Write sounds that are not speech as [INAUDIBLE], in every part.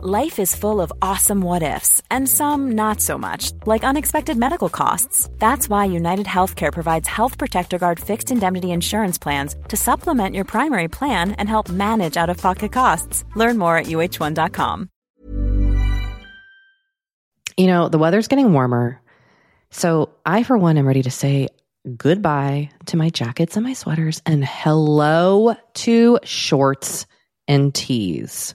Life is full of awesome what ifs, and some not so much, like unexpected medical costs. That's why United Healthcare provides Health Protector Guard fixed indemnity insurance plans to supplement your primary plan and help manage out of pocket costs. Learn more at uh1.com. You know, the weather's getting warmer. So I, for one, am ready to say goodbye to my jackets and my sweaters and hello to shorts and tees.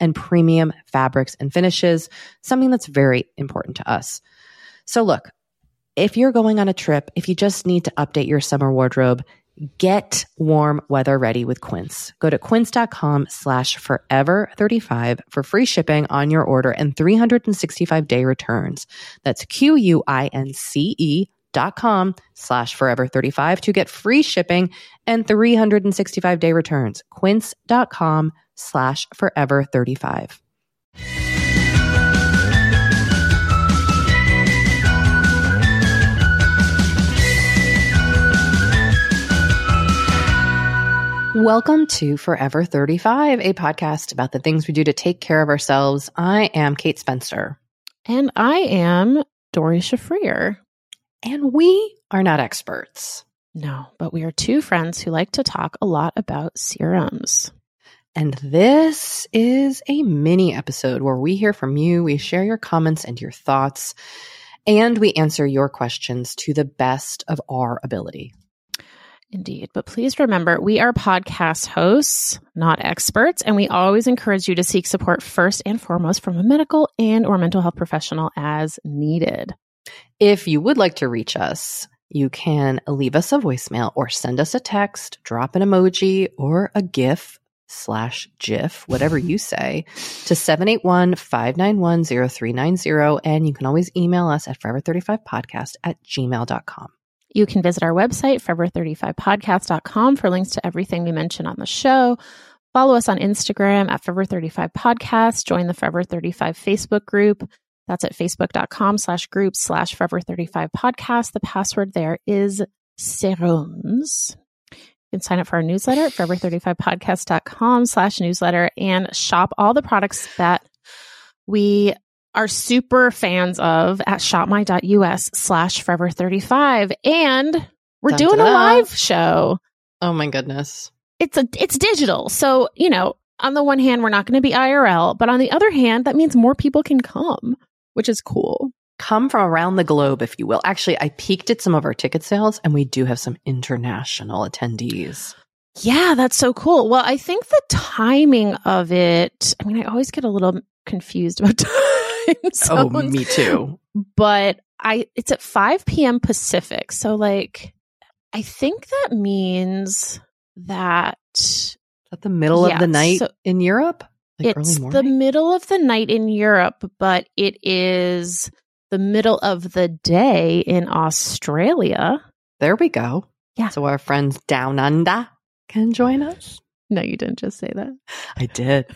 and premium fabrics and finishes, something that's very important to us. So, look, if you're going on a trip, if you just need to update your summer wardrobe, get warm weather ready with Quince. Go to quince.com slash forever 35 for free shipping on your order and 365 day returns. That's Q U I N C E dot com slash forever 35 to get free shipping and 365 day returns. Quince.com forever 35. Welcome to Forever 35, a podcast about the things we do to take care of ourselves. I am Kate Spencer. And I am Doree Shafrir. And we are not experts. No, but we are two friends who like to talk a lot about serums. And this is a mini episode where we hear from you, we share your comments and your thoughts, and we answer your questions to the best of our ability. Indeed. But please remember, we are podcast hosts, not experts, and we always encourage you to seek support first and foremost from a medical and or mental health professional as needed. If you would like to reach us, you can leave us a voicemail or send us a text, drop an emoji or a GIF slash GIF, whatever you say, to 781-591-0390. And you can always email us at forever35podcast at gmail.com. You can visit our website, forever35podcast.com for links to everything we mention on the show. Follow us on Instagram at Forever35Podcast. Join the Forever 35 Facebook group. That's at facebook.com slash group slash Forever35 Podcast. The password there is serums can sign up for our newsletter at forever35podcast.com slash newsletter and shop all the products that we are super fans of at shopmy.us slash forever35. And we're Dun, doing a live show. Oh my goodness. It's a it's digital. So, you know, on the one hand, we're not going to be IRL, but on the other hand, that means more people can come, which is cool come from around the globe, if you will. Actually, I peeked at some of our ticket sales and we do have some international attendees. Yeah, that's so cool. Well, I think the timing of it, I mean, I always get a little confused about [LAUGHS] time [LAUGHS] oh, zones. Oh, me too. But I it's at 5 p.m. Pacific. So like I think that means that at the middle yeah, of the night so in Europe? Like it's the middle of the night in Europe, but it is the middle of the day in Australia. There we go. Yeah. So our friends down under can join us. No, you didn't just say that. I did.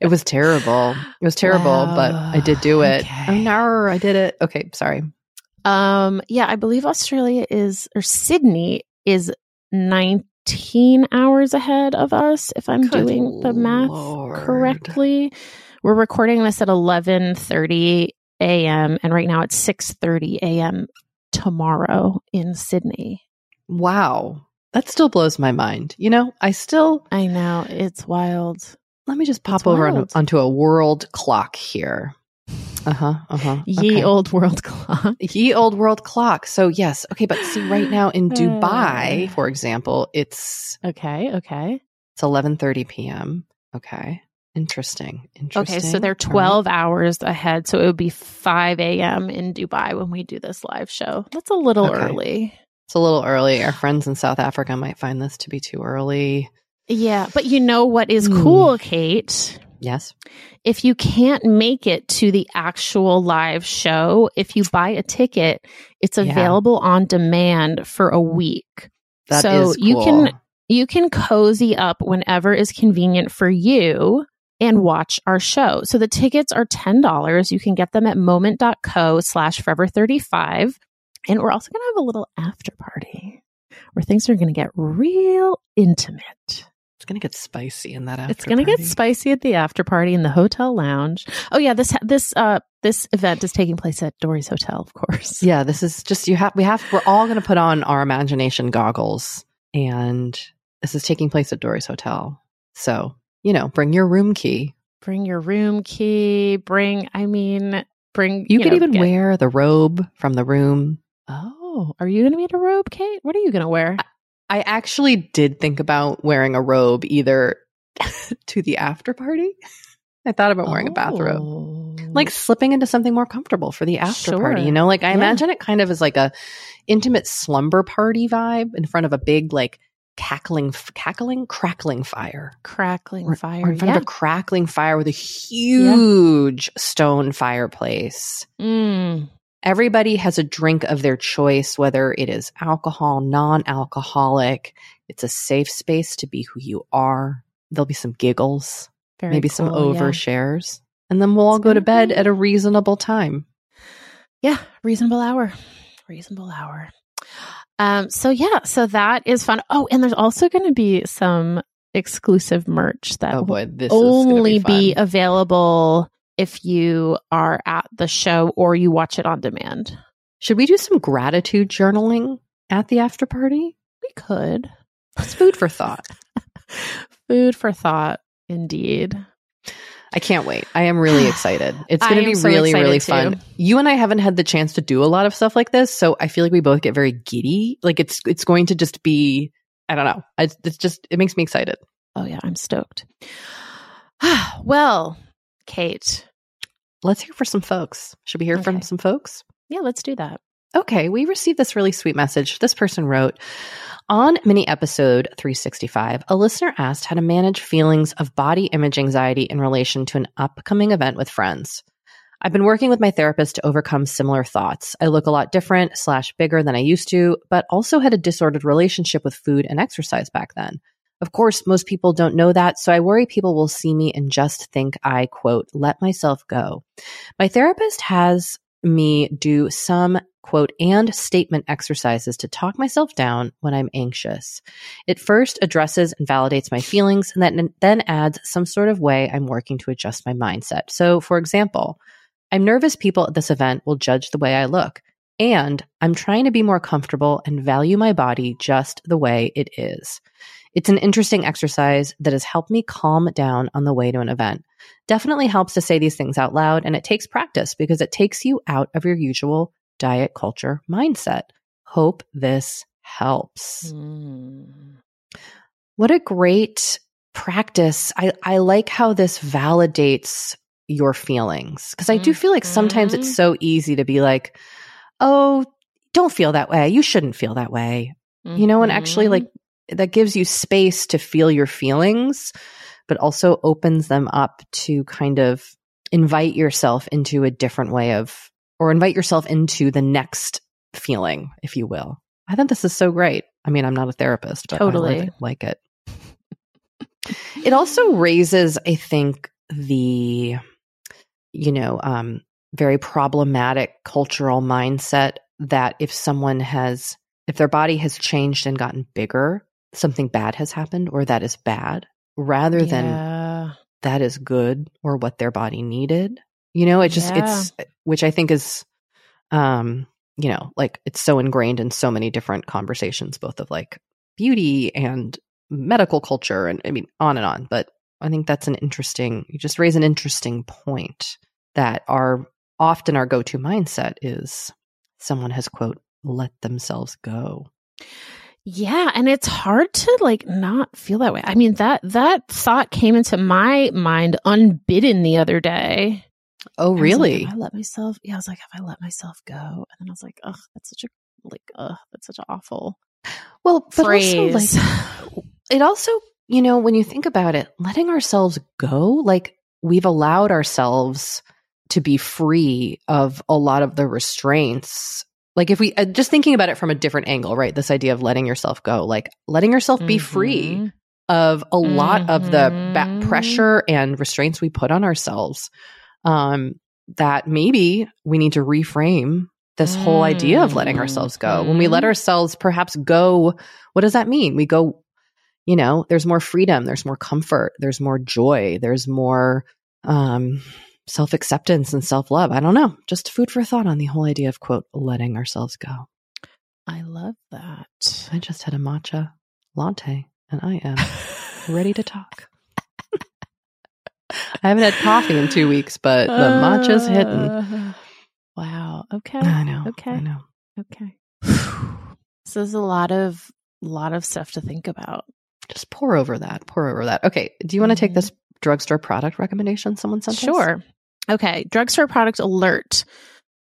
It was terrible. It was terrible, wow. but I did do it. Okay. Oh no, I did it. Okay, sorry. Um, yeah, I believe Australia is or Sydney is 19 hours ahead of us if I'm Good doing the math Lord. correctly. We're recording this at 11:30 a.m. and right now it's 6:30 a.m. tomorrow in Sydney. Wow. That still blows my mind. You know, I still I know, it's wild. let me just pop It's over on, onto a world clock here. Uh-huh. Uh-huh. Ye okay. old world clock. Ye old world clock. So yes. Okay, but see right now in [SIGHS] Dubai, for example, it's Okay, okay. it's 11:30 p.m. Okay. Interesting. Interesting. Okay, so they're All right. 12 hours ahead. So it would be 5 a.m. in Dubai when we do this live show. That's a little Okay. early. It's a little early. Our friends in South Africa might find this to be too early. Yeah, but you know what is Hmm. cool, Kate? Yes. If you can't make it to the actual live show, if you buy a ticket, it's Yeah. available on demand for a week. That So you cool. can- You can cozy up whenever is convenient for you and watch our show. So the tickets are $10. You can get them at moment.co slash forever 35. And we're also going to have a little after party where things are going to get real intimate. It's gonna get spicy in that after It's going to get spicy at the after party in the hotel lounge. Oh yeah, this this uh this event is taking place at Doree's Hotel, of course. Yeah, this is just you have we have we're all gonna put on our imagination goggles and this is taking place at Doree's Hotel. So, you know, bring your room key. Bring your room key. Bring, I mean, bring. You, could know, even get- wear the robe from the room. Oh, are you going to be in a robe, Kate? What are you going to wear? I actually did think about wearing a robe either [LAUGHS] to the after party. I thought about wearing a bathrobe. Oh. Like slipping into something more comfortable for the after party, you know? Like I Yeah. imagine it kind of as like a intimate slumber party vibe in front of a big like cackling cackling crackling fire. crackling fire. Or in front yeah. of a crackling fire with a huge stone fireplace. Mm. Everybody has a drink of their choice, whether it is alcohol, non alcoholic. It's a safe space to be who you are. There'll be some giggles, Very maybe some cool, yeah. overshares. And then we'll all It's go to bed be- at a reasonable time. Yeah, reasonable hour. Reasonable hour. Um, so yeah, so that is fun. Oh, and there's also going to be some exclusive merch that Oh will boy, this only is be, be available if you are at the show or you watch it on demand. Should we do some gratitude journaling at the after party? We could. It's food for thought. [LAUGHS] Food for thought, indeed. I can't wait. I am really [SIGHS] excited. It's going to be so really, really too. fun. You and I haven't had the chance to do a lot of stuff like this, so I feel like we both get very giddy. Like it's it's going to just be I don't know. It's, it's just it makes me excited. Oh yeah, I'm stoked. [SIGHS] well, Kate. Let's hear for some folks. Should we hear Okay. from some folks? Yeah, let's do that. Okay, we received this really sweet message. This person wrote On mini episode 365, a listener asked how to manage feelings of body image anxiety in relation to an upcoming event with friends. I've been working with my therapist to overcome similar thoughts. I look a lot different slash bigger than I used to, but also had a disordered relationship with food and exercise back then. Of course, most people don't know that, so I worry people will see me and just think I, quote, let myself go. My therapist has me do some quote and statement exercises to talk myself down when I'm anxious. It first addresses and validates my feelings and then, then adds some sort of way I'm working to adjust my mindset. So, for example, I'm nervous people at this event will judge the way I look. And I'm trying to be more comfortable and value my body just the way it is. It's an interesting exercise that has helped me calm down on the way to an event. Definitely helps to say these things out loud, and it takes practice because it takes you out of your usual diet culture mindset. Hope this helps. Mm. What a great practice. I, I like how this validates your feelings because I do feel like sometimes it's so easy to be like, oh, don't feel that way. You shouldn't feel that way. You know, and actually, Mhm. like, that gives you space to feel your feelings, but also opens them up to kind of invite yourself into a different way of, or invite yourself into the next feeling, if you will. I think this is so great. I mean, I'm not a therapist, but Totally. I like, like it. it also raises, I think, the, you know, um, very problematic cultural mindset that if someone has, if their body has changed and gotten bigger, something bad has happened or that is bad rather than that is good or what their body needed. You know, it just, it's, which I think is, um, you know, like it's so ingrained in so many different conversations, both of like beauty and medical culture and I mean, on and on. But I think that's an interesting, you just raise an interesting point that our often our go to mindset is someone has, quote, let themselves go. Yeah, and it's hard to like not feel that way. I mean that that thought came into my mind unbidden the other day. Oh, I like, really? I let myself. Yeah, I was like, if I let myself go, and then I was like, ugh, that's such a like, ugh, that's such an awful Well, but phrase. also like it also, you know, when you think about it, letting ourselves go, like we've allowed ourselves to be free of a lot of the restraints. Like if we uh, just thinking about it from a different angle, right? This idea of letting yourself go, like letting yourself be free Mhm. of a lot of the Mhm. pressure and restraints we put on ourselves. Um, that maybe we need to reframe this whole idea of letting ourselves go. When we let Mhm. ourselves perhaps go, what does that mean? We go, you know, there's more freedom, there's more comfort, there's more joy, there's more um, self acceptance and self love. I don't know. Just food for thought on the whole idea of, quote, letting ourselves go. I love that. I just had a matcha latte and I am ready to talk. I haven't had coffee in two weeks, but the matcha's hitting. Uh, Wow. Okay. I know. Okay. I know. Okay. so there's a lot of lot of stuff to think about. Just pour over that. Pour over that. Okay. Do you want to take Mhm. this drugstore product recommendation someone sent us? Sure. Okay. Drugstore product alert.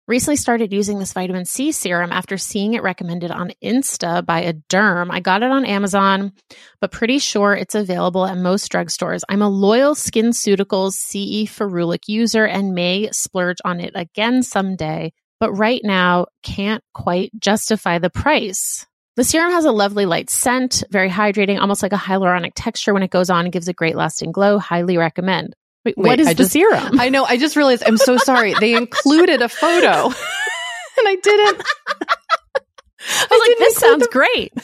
Recently started using this vitamin C serum after seeing it recommended on Insta by a derm. I got it on Amazon, but pretty sure it's available at most drugstores. I'm a loyal SkinCeuticals CE Ferulic user and may splurge on it again someday, but right now can't quite justify the price. The serum has a lovely light scent, very hydrating, almost like a hyaluronic texture when it goes on and gives a great lasting glow. Highly recommend. Wait, Wait, what is I the just- serum? I know. I just realized. I'm so sorry. They included a photo, [LAUGHS] and I didn't. I was like, this sounds great. [LAUGHS]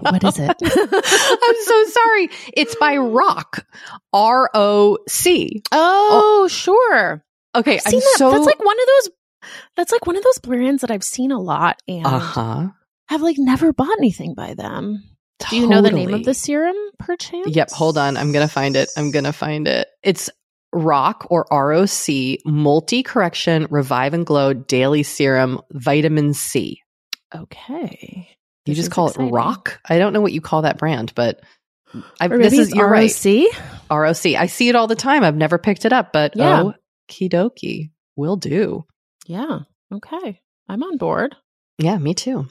What is it? [LAUGHS] I'm so sorry. It's by Rock, R O C. Oh, sure. Okay, I've I'm that. so. That's like one of those. That's like one of those brands that I've seen a lot and uh huh. Have like never bought anything by them. Do you know the name of the serum, perchance? Yep. Hold on. I'm gonna find it. I'm gonna find it. It's Rock or ROC Multi Correction Revive and Glow Daily Serum Vitamin C. Okay. You This just call exciting. it Rock. I don't know what you call that brand, but I, this is you're right. ROC? ROC. I see it all the time. I've never picked it up, but Yeah. oh, kidoki will do. Yeah. Okay. I'm on board. Yeah, me too.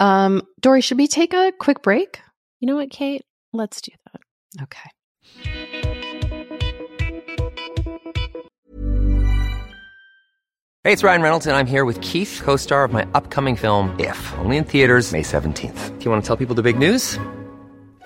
Um, Doree, should we take a quick break? You know what, Kate? Let's do that. Okay. Hey, it's Ryan Reynolds, and I'm here with Keith, co star of my upcoming film, If, only in theaters, May 17th. Do you want to tell people the big news?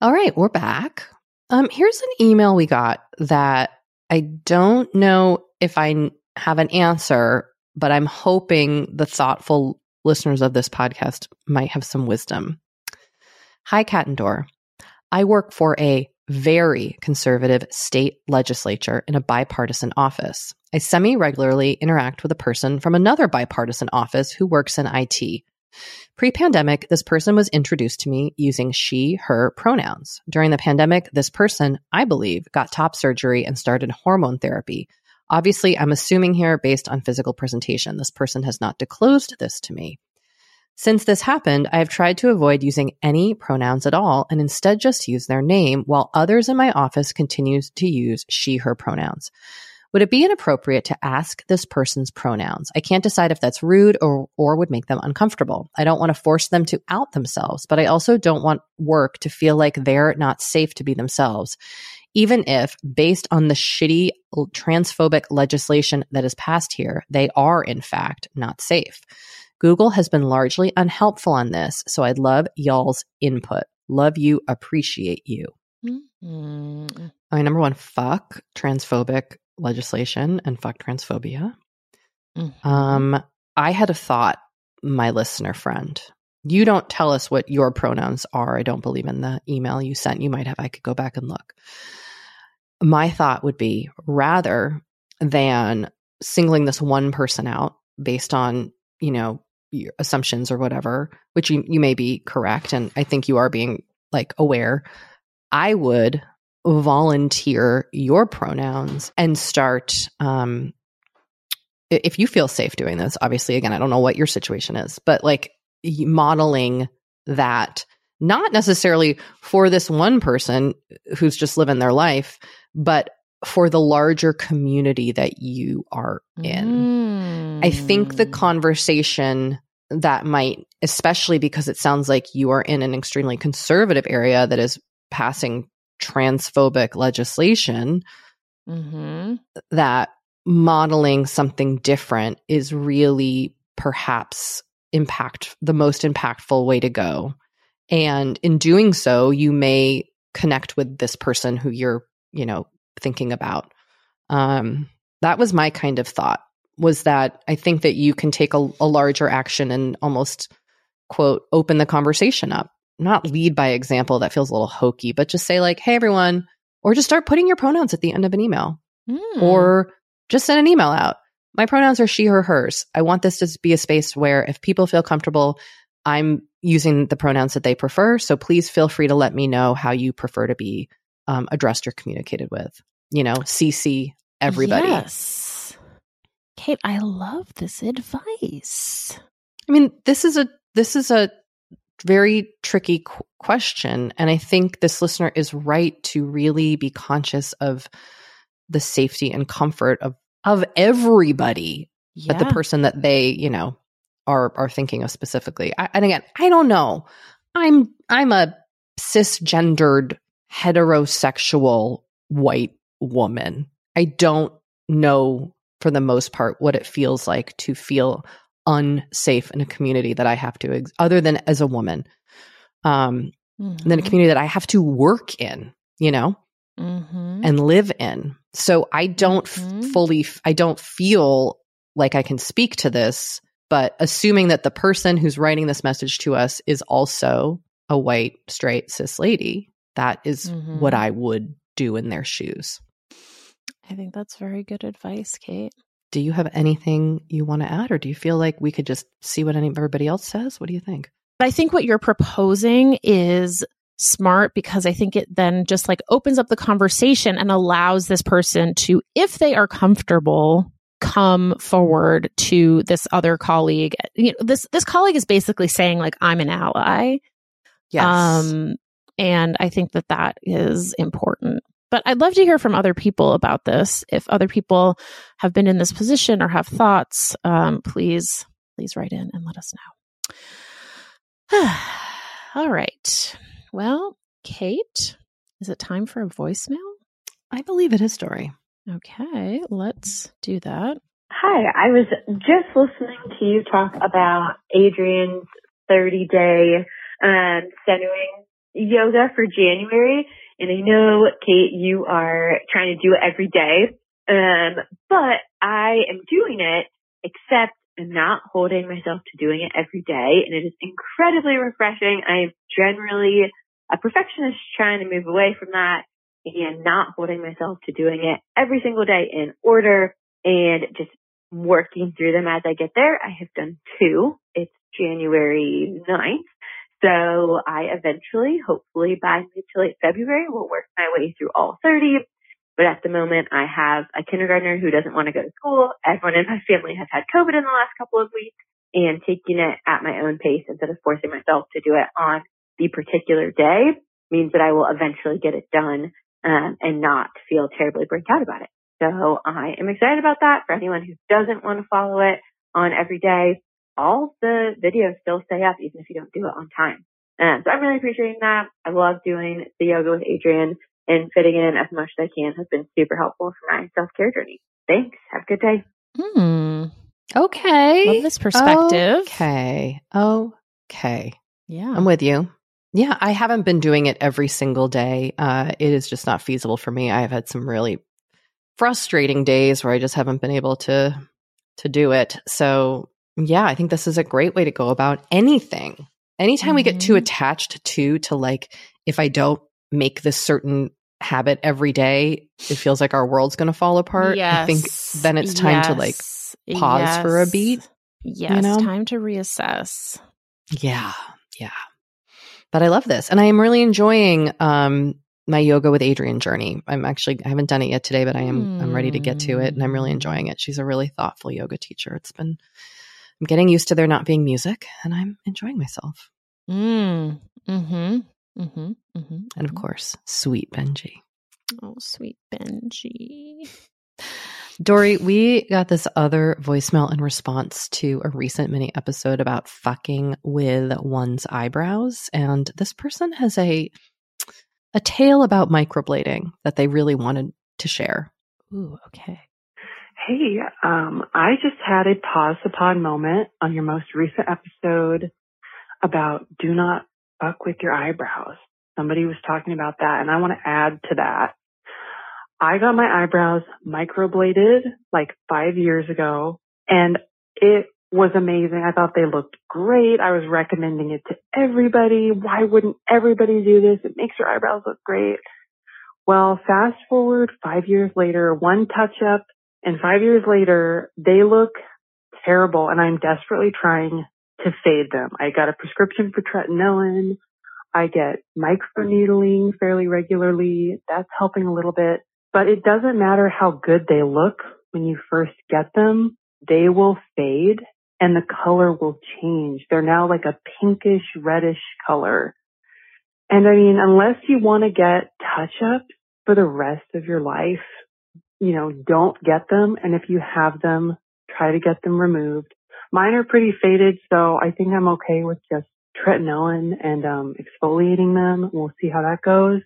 All right, we're back. Um, here's an email we got that I don't know if I have an answer but I'm hoping the thoughtful listeners of this podcast might have some wisdom. Hi, Door. I work for a very conservative state legislature in a bipartisan office. I semi regularly interact with a person from another bipartisan office who works in IT. Pre pandemic, this person was introduced to me using she, her pronouns. During the pandemic, this person, I believe, got top surgery and started hormone therapy, Obviously, I'm assuming here based on physical presentation. This person has not disclosed this to me. Since this happened, I have tried to avoid using any pronouns at all and instead just use their name while others in my office continue to use she, her pronouns. Would it be inappropriate to ask this person's pronouns? I can't decide if that's rude or, or would make them uncomfortable. I don't want to force them to out themselves, but I also don't want work to feel like they're not safe to be themselves even if, based on the shitty transphobic legislation that is passed here, they are in fact not safe. Google has been largely unhelpful on this, so I'd love y'all's input. Love you, appreciate you. Mm-hmm. Number one, fuck transphobic legislation and fuck transphobia. Mm-hmm. Um, I had a thought, my listener friend. You don't tell us what your pronouns are. I don't believe in the email you sent. You might have. I could go back and look my thought would be rather than singling this one person out based on, you know, your assumptions or whatever, which you, you may be correct. And I think you are being like aware. I would volunteer your pronouns and start, um, if you feel safe doing this, obviously, again, I don't know what your situation is, but like modeling that not necessarily for this one person who's just living their life, but for the larger community that you are in. Mm. I think the mm. conversation that might, especially because it sounds like you are in an extremely conservative area that is passing transphobic legislation, mm-hmm. that modeling something different is really perhaps impact the most impactful way to go. And in doing so, you may connect with this person who you're you know, thinking about. Um, that was my kind of thought was that I think that you can take a, a larger action and almost quote open the conversation up, not lead by example. That feels a little hokey, but just say like, "Hey, everyone," or just start putting your pronouns at the end of an email, mm. or just send an email out. My pronouns are she, her, hers. I want this to be a space where if people feel comfortable, I'm using the pronouns that they prefer. So please feel free to let me know how you prefer to be um, addressed or communicated with. You know, CC everybody. Yes. Kate, I love this advice. I mean, this is a this is a very tricky qu- question and I think this listener is right to really be conscious of the safety and comfort of of everybody yeah. but the person that they, you know, are are thinking of specifically. I, and again, I don't know. I'm I'm a cisgendered heterosexual white woman. I don't know for the most part what it feels like to feel unsafe in a community that I have to, ex- other than as a woman, um, mm-hmm. then a community that I have to work in, you know, mm-hmm. and live in. So I don't mm-hmm. f- fully, f- I don't feel like I can speak to this, but assuming that the person who's writing this message to us is also a white, straight, cis lady, that is mm-hmm. what I would do in their shoes. I think that's very good advice, Kate. Do you have anything you want to add, or do you feel like we could just see what any, everybody else says? What do you think? I think what you're proposing is smart because I think it then just like opens up the conversation and allows this person to, if they are comfortable, come forward to this other colleague. You know, this this colleague is basically saying like I'm an ally. Yes. Um, and I think that that is important. But I'd love to hear from other people about this. If other people have been in this position or have thoughts, um, please, please write in and let us know. [SIGHS] All right. Well, Kate, is it time for a voicemail? I believe it is, Doree. Okay, let's do that. Hi, I was just listening to you talk about Adriene's 30 day um, centering yoga for January. And I know, Kate, you are trying to do it every day. Um, but I am doing it, except I'm not holding myself to doing it every day. And it is incredibly refreshing. I am generally a perfectionist trying to move away from that and not holding myself to doing it every single day in order and just working through them as I get there. I have done two. It's January 9th. So I eventually, hopefully by mid to late February, will work my way through all 30. But at the moment, I have a kindergartner who doesn't want to go to school. Everyone in my family has had COVID in the last couple of weeks and taking it at my own pace instead of forcing myself to do it on the particular day means that I will eventually get it done um, and not feel terribly burnt out about it. So I am excited about that. For anyone who doesn't want to follow it on every day, all the videos still stay up even if you don't do it on time. Um, so I'm really appreciating that. I love doing the yoga with Adriene and fitting in as much as I can has been super helpful for my self care journey. Thanks. Have a good day. Hmm. Okay. Love this perspective. Okay. Okay. Yeah. I'm with you. Yeah, I haven't been doing it every single day. Uh, it is just not feasible for me. I've had some really frustrating days where I just haven't been able to to do it. So yeah, I think this is a great way to go about anything. Anytime mm-hmm. we get too Mhm. attached to to like if I don't make this certain habit every day, it feels like our world's going to fall apart. I think then it's time to like Yes. pause for a beat. Yes, know? time to reassess. Yeah, yeah. But I love this, and I am really enjoying um, my yoga with Adriene journey. I'm actually I haven't done it yet today, but I am I'm ready to get to it, and I'm really enjoying it. She's a really thoughtful yoga teacher. It's been I'm getting used to there not being music, and I'm enjoying myself. Mm. Mm-hmm. Mm-hmm. Mm-hmm. And of course, sweet Benji. Oh, sweet Benji. Doree, we got this other voicemail in response to a recent mini episode about fucking with one's eyebrows. And this person has a a tale about microblading that they really wanted to share. Ooh, okay. Hey, um, I just had a pause upon moment on your most recent episode about do not fuck with your eyebrows. Somebody was talking about that and I want to add to that. I got my eyebrows microbladed like five years ago and it was amazing. I thought they looked great. I was recommending it to everybody. Why wouldn't everybody do this? It makes your eyebrows look great. Well, fast forward five years later, one touch up and five years later, they look terrible and I'm desperately trying to fade them. I got a prescription for tretinoin. I get microneedling fairly regularly. That's helping a little bit, but it doesn't matter how good they look when you first get them. They will fade and the color will change. They're now like a pinkish reddish color. And I mean, unless you want to get touch ups for the rest of your life, you know, don't get them. And if you have them, try to get them removed. Mine are pretty faded, so I think I'm okay with just tretinoin and um, exfoliating them. We'll see how that goes.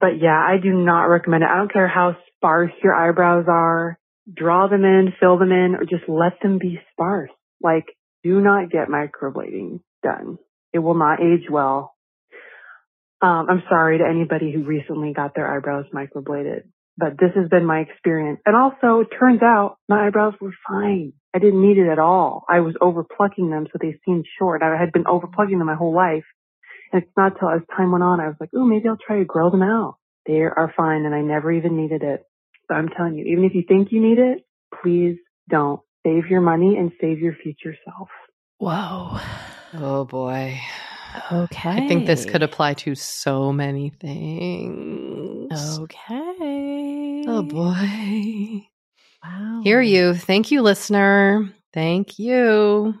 But yeah, I do not recommend it. I don't care how sparse your eyebrows are. Draw them in, fill them in, or just let them be sparse. Like, do not get microblading done. It will not age well. Um, I'm sorry to anybody who recently got their eyebrows microbladed, but this has been my experience. And also, it turns out my eyebrows were fine. I didn't need it at all. I was over plucking them, so they seemed short. I had been over plucking them my whole life. And it's not till as time went on, I was like, oh, maybe I'll try to grow them out. They are fine, and I never even needed it. So I'm telling you, even if you think you need it, please don't. Save your money and save your future self. Whoa. Oh boy. Okay. I think this could apply to so many things. Okay. Oh boy. Wow. Hear you. Thank you, listener. Thank you.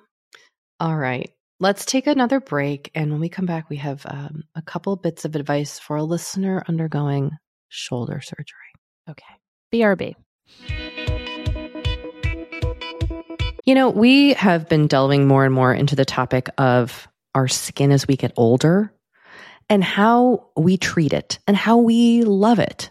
All right. Let's take another break. And when we come back, we have um, a couple bits of advice for a listener undergoing shoulder surgery. Okay. BRB. You know, we have been delving more and more into the topic of our skin as we get older and how we treat it and how we love it.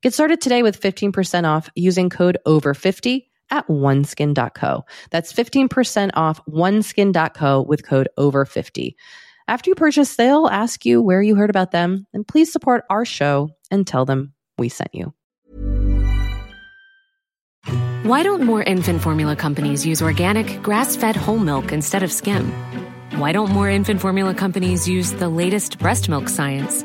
Get started today with 15% off using code OVER50 at oneskin.co. That's 15% off oneskin.co with code OVER50. After you purchase, they'll ask you where you heard about them, and please support our show and tell them we sent you. Why don't more infant formula companies use organic, grass fed whole milk instead of skim? Why don't more infant formula companies use the latest breast milk science?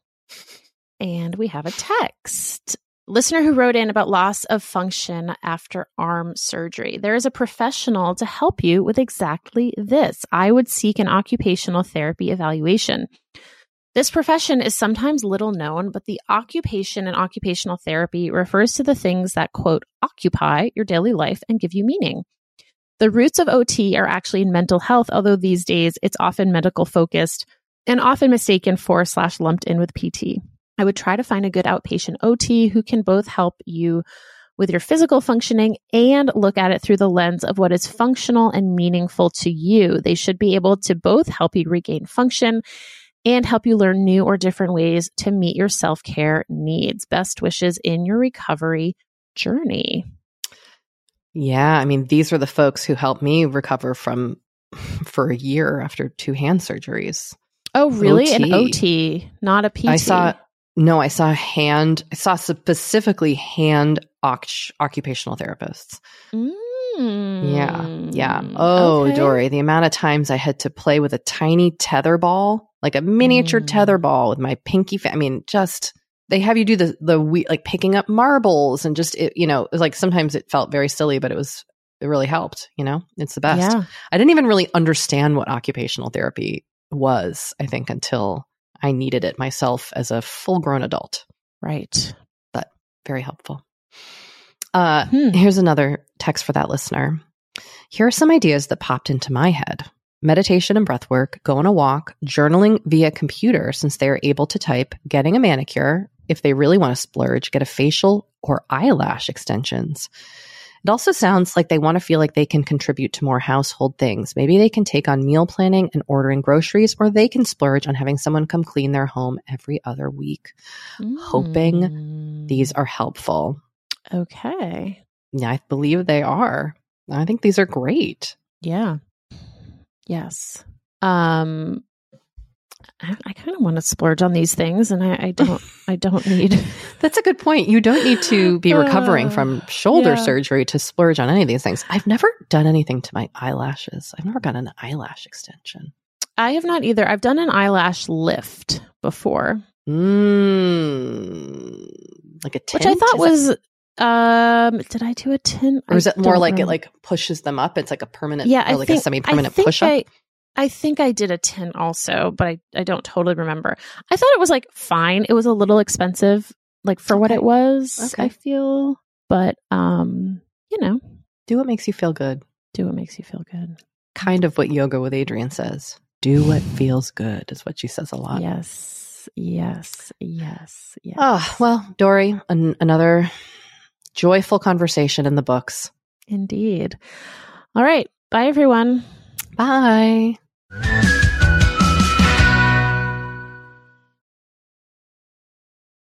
and we have a text. Listener who wrote in about loss of function after arm surgery. There is a professional to help you with exactly this. I would seek an occupational therapy evaluation. This profession is sometimes little known, but the occupation and occupational therapy refers to the things that, quote, occupy your daily life and give you meaning. The roots of OT are actually in mental health, although these days it's often medical focused and often mistaken for slash lumped in with PT. I would try to find a good outpatient OT who can both help you with your physical functioning and look at it through the lens of what is functional and meaningful to you. They should be able to both help you regain function and help you learn new or different ways to meet your self care needs. Best wishes in your recovery journey. Yeah, I mean, these are the folks who helped me recover from [LAUGHS] for a year after two hand surgeries. Oh, really? An OT. OT, not a PT. I saw no, I saw hand. I saw specifically hand oc- occupational therapists. Mm, Yeah, yeah. Oh, okay. Doree, the amount of times I had to play with a tiny tether ball, like a miniature Mm. tether ball with my pinky. Fa- I mean, just they have you do the the we like picking up marbles and just it, you know, it like sometimes it felt very silly, but it was it really helped. You know, it's the best. Yeah. I didn't even really understand what occupational therapy was, I think, until I needed it myself as a full grown adult. Right. But very helpful. Uh, Hmm. Here's another text for that listener. Here are some ideas that popped into my head meditation and breath work, go on a walk, journaling via computer since they are able to type, getting a manicure. If they really want to splurge, get a facial or eyelash extensions. It also sounds like they want to feel like they can contribute to more household things. Maybe they can take on meal planning and ordering groceries, or they can splurge on having someone come clean their home every other week. Hoping Mm. These are helpful. Okay. Yeah, I believe they are. I think these are great. Yeah. Yes. Um I, I kind of want to splurge on these things and I, I don't [LAUGHS] I don't need [LAUGHS] That's a good point. You don't need to be recovering Uh, from shoulder yeah. surgery to splurge on any of these things. I've never done anything to my eyelashes. I've never gotten an eyelash extension. I have not either. I've done an eyelash lift before, Mm, like a tint? which I thought was um did I do a tin or is it more like it like pushes them up? It's like a permanent, yeah, or I like think, a semi-permanent I think push up. I, I think I did a 10 also, but I, I don't totally remember. I thought it was like fine. It was a little expensive, like for what it was. Okay. I feel, but um, you know, Do what makes you feel good. do what makes you feel good. Kind of what yoga with Adriene says. Do what feels good is what she says a lot. Yes, yes, yes, yes. Oh, well, Doree, an- another joyful conversation in the books. indeed. All right, bye everyone. Bye. Yeah. [LAUGHS]